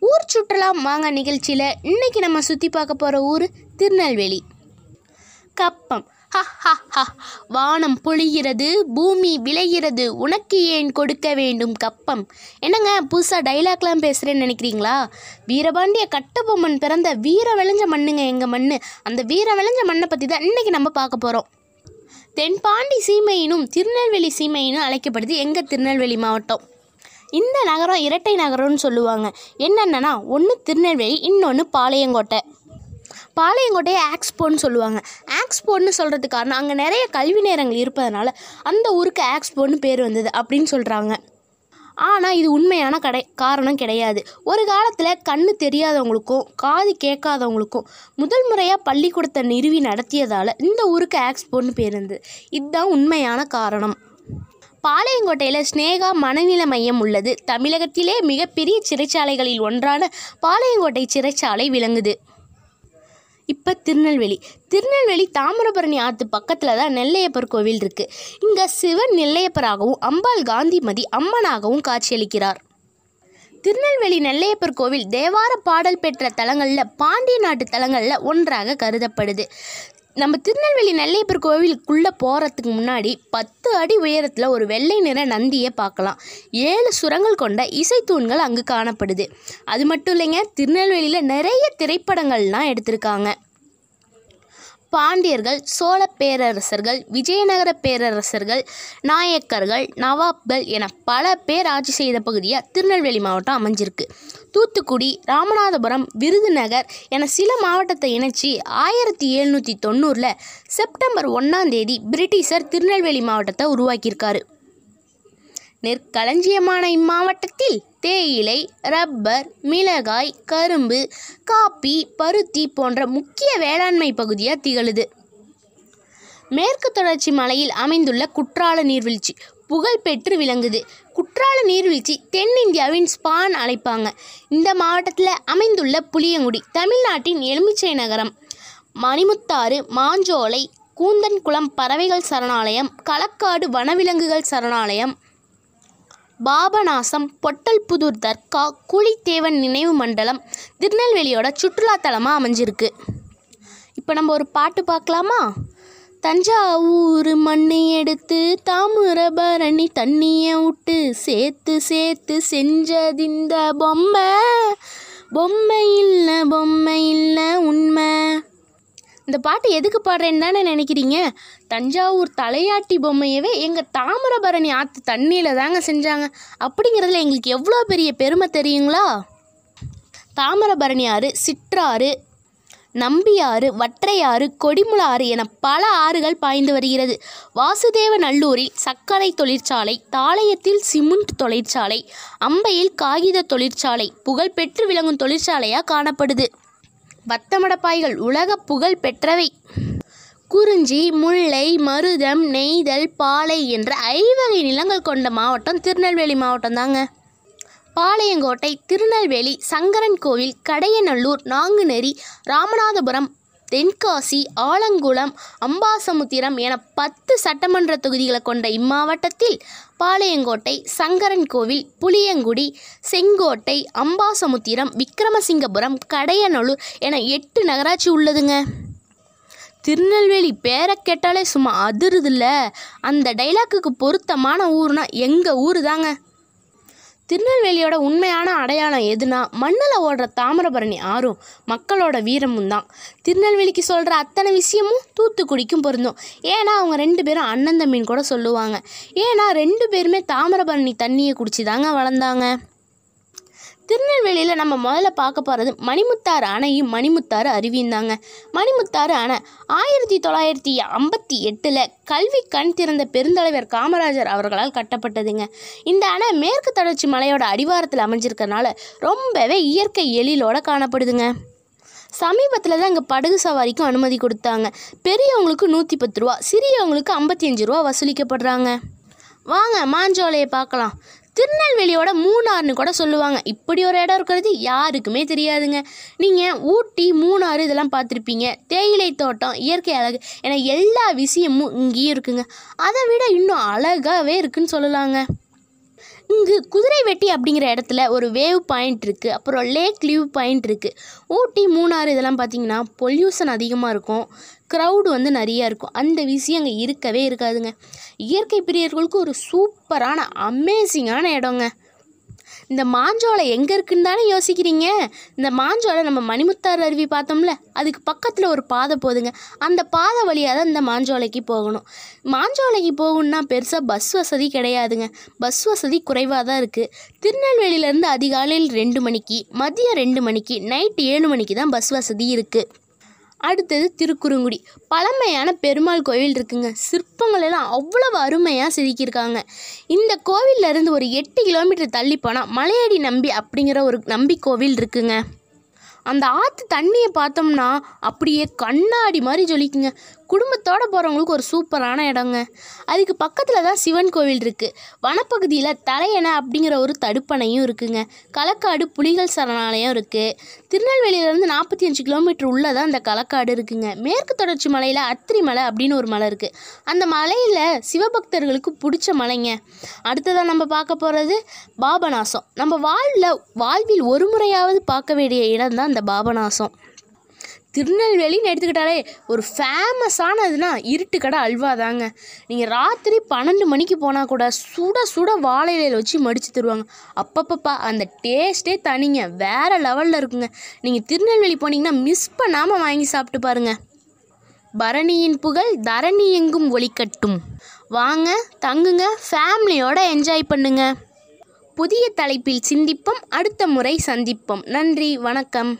ஊர் சுற்றுலா வாங்க நிகழ்ச்சியில் இன்னைக்கு நம்ம சுற்றி பார்க்க போகிற ஊர் திருநெல்வேலி. கப்பம். வானம் பொழிகிறது பூமி விளைகிறது. உனக்கு ஏன் கொடுக்க வேண்டும் கப்பம்? என்னங்க புதுசாக டைலாக்லாம் பேசுகிறேன்னு நினைக்கிறீங்களா? வீரபாண்டிய கட்டபொம்மன் பிறந்த வீர விளைஞ்ச மண்ணுங்க எங்கள் மண் அந்த வீர விளைஞ்ச மண்ணை பற்றி தான் இன்றைக்கி நம்ம பார்க்க போகிறோம் தென்பாண்டி சீமையினும் திருநெல்வேலி சீமையினும் அழைக்கப்படுது எங்கள் திருநெல்வேலி மாவட்டம்? இந்த நகரம் இரட்டை நகரம்னு சொல்லுவாங்க. என்னென்னா ஒன்று திருநெல்வேலி இன்னொன்று பாளையங்கோட்டை. பாளையங்கோட்டையை ஆக்ஸ்போன்னு சொல்லுவாங்க. ஆக்ஸ்போன்னு சொல்கிறதுக்கு காரணம் அங்கே நிறைய கல்வி நேரங்கள் இருப்பதனால அந்த ஊருக்கு ஆக்ஸ்போன்னு பேர் வந்தது அப்படின்னு சொல்கிறாங்க ஆனால் இது உண்மையான கடை காரணம் கிடையாது. ஒரு காலத்தில் கண்ணு தெரியாதவங்களுக்கும் காது கேட்காதவங்களுக்கும் முதல் முறையாக பள்ளிக்கூடத்தை நிறுவி நடத்தியதால் இந்த ஊருக்கு ஆக்ஸ்போன்னு பேர் இருந்தது இதுதான் உண்மையான காரணம். பாளையங்கோட்டையில் ஸ்னேகா மனநில மையம் உள்ளது. தமிழகத்திலே மிகப்பெரிய சிறைச்சாலைகளில் ஒன்றான பாளையங்கோட்டை சிறைச்சாலை விளங்குது. இப்போ திருநெல்வேலி. திருநெல்வேலி தாமிரபரணி ஆற்று பக்கத்தில் தான் நெல்லையப்பர் கோவில் இருக்குது இங்கே சிவன் நெல்லையப்பராகவும் அம்பாள் காந்திமதி அம்மனாகவும் காட்சியளிக்கிறார். திருநெல்வேலி நெல்லையப்பர் கோவில் தேவார பாடல் பெற்ற தலங்களில் பாண்டிய நாட்டு தலங்களில் ஒன்றாக கருதப்படுது. நம்ம திருநெல்வேலி நெல்லையப்பர் கோவிலுக்குள்ளே போகிறதுக்கு முன்னாடி பத்து அடி உயரத்தில் ஒரு வெள்ளை நிற நந்தியை பார்க்கலாம். ஏழு சுரங்கள் கொண்ட இசைத்தூண்கள் அங்கு காணப்படுது. அது மட்டும் இல்லைங்க திருநெல்வேலியில் நிறைய திரைப்படங்கள்லாம் எடுத்திருக்காங்க. பாண்டியர்கள் சோழ பேரரசர்கள் விஜயநகர பேரரசர்கள் நாயக்கர்கள் நவாப்கள் என பல பேர் ஆட்சி செய்த பகுதியாக திருநெல்வேலி மாவட்டம் அமைஞ்சிருக்கு. தூத்துக்குடி ராமநாதபுரம் விருதுநகர் என சில மாவட்டத்தை இணைச்சி ஆயிரத்தி எழுநூற்றி தொண்ணூறில் செப்டம்பர் ஒன்றாம் தேதி பிரிட்டிஷர் திருநெல்வேலி மாவட்டத்தை உருவாக்கியிருக்காரு. நெற்களஞ்சியமான இம்மாவட்டத்தில் தேயிலை ரப்பர் மிளகாய் கரும்பு காப்பி பருத்தி போன்ற முக்கிய வேளாண்மை பகுதியாக திகழுது. மேற்கு தொடர்ச்சி மலையில் அமைந்துள்ள குற்றால நீர்வீழ்ச்சி புகழ்பெற்று விளங்குது. குற்றால நீர்வீழ்ச்சி தென்னிந்தியாவின் ஸ்பான் அழைப்பாங்க. இந்த மாவட்டத்தில் அமைந்துள்ள புளியங்குடி தமிழ்நாட்டின் எலுமிச்சை நகரம். மணிமுத்தாறு மாஞ்சோலை கூந்தன்குளம் பறவைகள் சரணாலயம் களக்காடு வனவிலங்குகள் சரணாலயம் பாபநாசம் பொட்டல்புதூர் தர்கா குழித்தேவன் நினைவு மண்டலம் திருநெல்வேலியோட சுற்றுலாத்தலமாக அமைஞ்சிருக்கு. இப்போ நம்ம ஒரு பாட்டு பார்க்கலாமா? தஞ்சாவூர் மண்ணை எடுத்து தாமிரபரணி தண்ணியை விட்டு சேர்த்து சேர்த்து செஞ்சதிந்த பொம்மை. பொம்மை இல்லை பொம்மை இல்லை உண்மை. இந்த பாட்டு எதுக்கு பாடுறேன்னு தானே நினைக்கிறீங்க? தஞ்சாவூர் தலையாட்டி பொம்மையவே எங்கள் தாமிரபரணி ஆற்று தண்ணியில் தாங்க செஞ்சாங்க. அப்படிங்கிறதுல எங்களுக்கு எவ்வளோ பெரிய பெருமை தெரியுங்களா? தாமிரபரணி ஆறு சிற்றாறு நம்பியாறு வற்றையாறு கொடிமுளாறு என பல ஆறுகள் பாய்ந்து வருகிறது. வாசுதேவ நல்லூரில் சர்க்கரை தொழிற்சாலை தாளையத்தில் சிமெண்ட் தொழிற்சாலை அம்பையில் காகித தொழிற்சாலை புகழ்பெற்று விளங்கும் தொழிற்சாலையாக காணப்படுது. வத்தமடப்பாய்கள் உலக புகழ் பெற்றவை. குறிஞ்சி முல்லை மருதம் நெய்தல் பாலை என்ற ஐவகை நிலங்கள் கொண்ட மாவட்டம் திருநெல்வேலி மாவட்டம் தாங்க பாளையங்கோட்டை திருநெல்வேலி சங்கரன் கோவில் கடையநல்லூர் நாங்குநேரி ராமநாதபுரம் தென்காசி ஆலங்குளம் அம்பாசமுத்திரம் என பத்து சட்டமன்ற தொகுதிகளை கொண்ட இம்மாவட்டத்தில் பாளையங்கோட்டை சங்கரன் கோவில் புளியங்குடி செங்கோட்டை அம்பாசமுத்திரம் விக்கிரமசிங்கபுரம் கடையநல்லூர் என எட்டு நகராட்சி உள்ளதுங்க. திருநெல்வேலி பேரை கேட்டாலே சும்மா அதிருதில்ல. அந்த டைலாக்குக்கு பொருத்தமான ஊர்னா எங்கள் ஊர் தாங்க திருநெல்வேலியோட உண்மையான அடையாளம் எதுனா மண்ணில் ஓடுற தாமிரபரணி ஆறும் மக்களோட வீரமும் தான். திருநெல்வேலிக்கு சொல்கிற அத்தனை விஷயமும் தூத்துக்குடிக்கும் பொருந்தும். ஏன்னா அவங்க ரெண்டு பேரும் அண்ணன் தம்பின்னு கூட சொல்லுவாங்க. ஏன்னா ரெண்டு பேருமே தாமிரபரணி தண்ணியை குடிச்சு தாங்க வளர்ந்தாங்க. திருநெல்வேலியில் நம்ம முதல்ல பார்க்க போகிறது மணிமுத்தாறு அணையும் மணிமுத்தாறு அருவியும் தாங்க. மணிமுத்தாறு அணை ஆயிரத்தி தொள்ளாயிரத்தி ஐம்பத்தி எட்டில் கல்வி கண் திறந்த பெருந்தலைவர் காமராஜர் அவர்களால் கட்டப்பட்டதுங்க. இந்த அணை மேற்கு தொடர்ச்சி மலையோட அடிவாரத்தில் அமைஞ்சிருக்கறனால ரொம்பவே இயற்கை எழிலோட காணப்படுதுங்க. சமீபத்தில் தான் இங்கே படகு சவாரிக்கும் அனுமதி கொடுத்தாங்க. பெரியவங்களுக்கு நூற்றி பத்து ரூபா சிறியவங்களுக்கு ஐம்பத்தி அஞ்சு ரூபா வசூலிக்கப்படுறாங்க. வாங்க மாஞ்சோலையை பார்க்கலாம். திருநெல்வேலியோட மூணாறுன்னு கூட சொல்லுவாங்க. இப்படி ஒரு இடம் இருக்கிறது யாருக்குமே தெரியாதுங்க. நீங்கள் ஊட்டி மூணாறு இதெல்லாம் பார்த்துருப்பீங்க. தேயிலை தோட்டம் இயற்கை அழகு என எல்லா விஷயமும் இங்கேயும் இருக்குங்க. அதை விட இன்னும் அழகாகவே இருக்குன்னு சொல்லலாங்க. இங்கு குதிரை வெட்டி அப்படிங்கிற இடத்துல ஒரு வேவ் பாயிண்ட் இருக்குது அப்புறம் லேக் லீவ் பாயிண்ட் இருக்குது ஊட்டி மூணாறு இதெல்லாம் பார்த்தீங்கன்னா பொல்யூஷன் அதிகமாக இருக்கும் க்ரௌடு வந்து நிறையா இருக்கும். அந்த விஷயம் அங்கே இருக்கவே இருக்காதுங்க. இயற்கை பிரியர்களுக்கு ஒரு சூப்பரான அமேசிங்கான இடங்க. இந்த மாஞ்சோலை எங்கே இருக்குன்னு தானே யோசிக்கிறீங்க? இந்த மாஞ்சோலை நம்ம மணிமுத்தாறு அருவி பார்த்தோம்ல அதுக்கு பக்கத்தில் ஒரு பாதை போதுங்க அந்த பாதை வழியாக தான் இந்த மாஞ்சோலைக்கு போகணும். மாஞ்சோலைக்கு போகணுன்னா பெருசாக பஸ் வசதி கிடையாதுங்க. பஸ் வசதி குறைவாக தான் இருக்குது திருநெல்வேலியிலேருந்து அதிகாலையில் ரெண்டு மணிக்கு மதியம் ரெண்டு மணிக்கு நைட்டு ஏழு மணிக்கு தான் பஸ் வசதி இருக்குது அடுத்தது திருக்குறுங்குடி. பழமையான பெருமாள் கோவில் இருக்குங்க. சிற்பங்கள் எல்லாம் அவ்வளவு அருமையாக செதுக்கியிருக்காங்க. இந்த கோவில்ல இருந்து ஒரு எட்டு கிலோமீட்டர் தள்ளி போனால் மலையடி நம்பி அப்படிங்கிற ஒரு நம்பி கோவில் இருக்குங்க. அந்த ஆற்று தண்ணியை பார்த்தோம்னா அப்படியே கண்ணாடி மாதிரி ஜொலிக்குங்க. குடும்பத்தோடு போகிறவங்களுக்கு ஒரு சூப்பரான இடங்க. அதுக்கு பக்கத்தில் தான் சிவன் கோவில் இருக்குது வனப்பகுதியில் தலையணை அப்படிங்கிற ஒரு தடுப்பணையும் இருக்குங்க. களக்காடு புலிகள் சரணாலயம் இருக்குது திருநெல்வேலியிலேருந்து நாற்பத்தி அஞ்சு கிலோமீட்டர் உள்ளே தான் இந்த களக்காடு இருக்குங்க. மேற்கு தொடர்ச்சி மலையில் அத்திரி மலை அப்படின்னு ஒரு மலை இருக்குது அந்த மலையில் சிவபக்தர்களுக்கு பிடிச்ச மலைங்க. அடுத்ததாக நம்ம பார்க்க போகிறது பாபநாசம். நம்ம வாழ்வில் வாழ்வில் ஒரு முறையாவது பார்க்க வேண்டிய இடம் தான் இந்த பாபநாசம். திருநெல்வேலின்னு எடுத்துக்கிட்டாலே ஒரு ஃபேமஸானதுன்னா இருட்டு கடை அல்வா தாங்க நீங்கள் ராத்திரி பன்னெண்டு மணிக்கு போனால் கூட சுட சுட வாழை இலையில வச்சு மடித்து தருவாங்க. அப்பப்பப்பா அந்த டேஸ்ட்டே தனிங்க. வேறு லெவலில் இருக்குங்க. நீங்கள் திருநெல்வேலி போனீங்கன்னா மிஸ் பண்ணாமல் வாங்கி சாப்பிட்டு பாருங்க. பரணியின் புகழ் தரணி எங்கும் ஒளிக்கட்டும் வாங்க தங்குங்க ஃபேமிலியோட என்ஜாய் பண்ணுங்க. புதிய தலைப்பில் சிந்திப்போம் அடுத்த முறை சந்திப்போம். நன்றி வணக்கம்.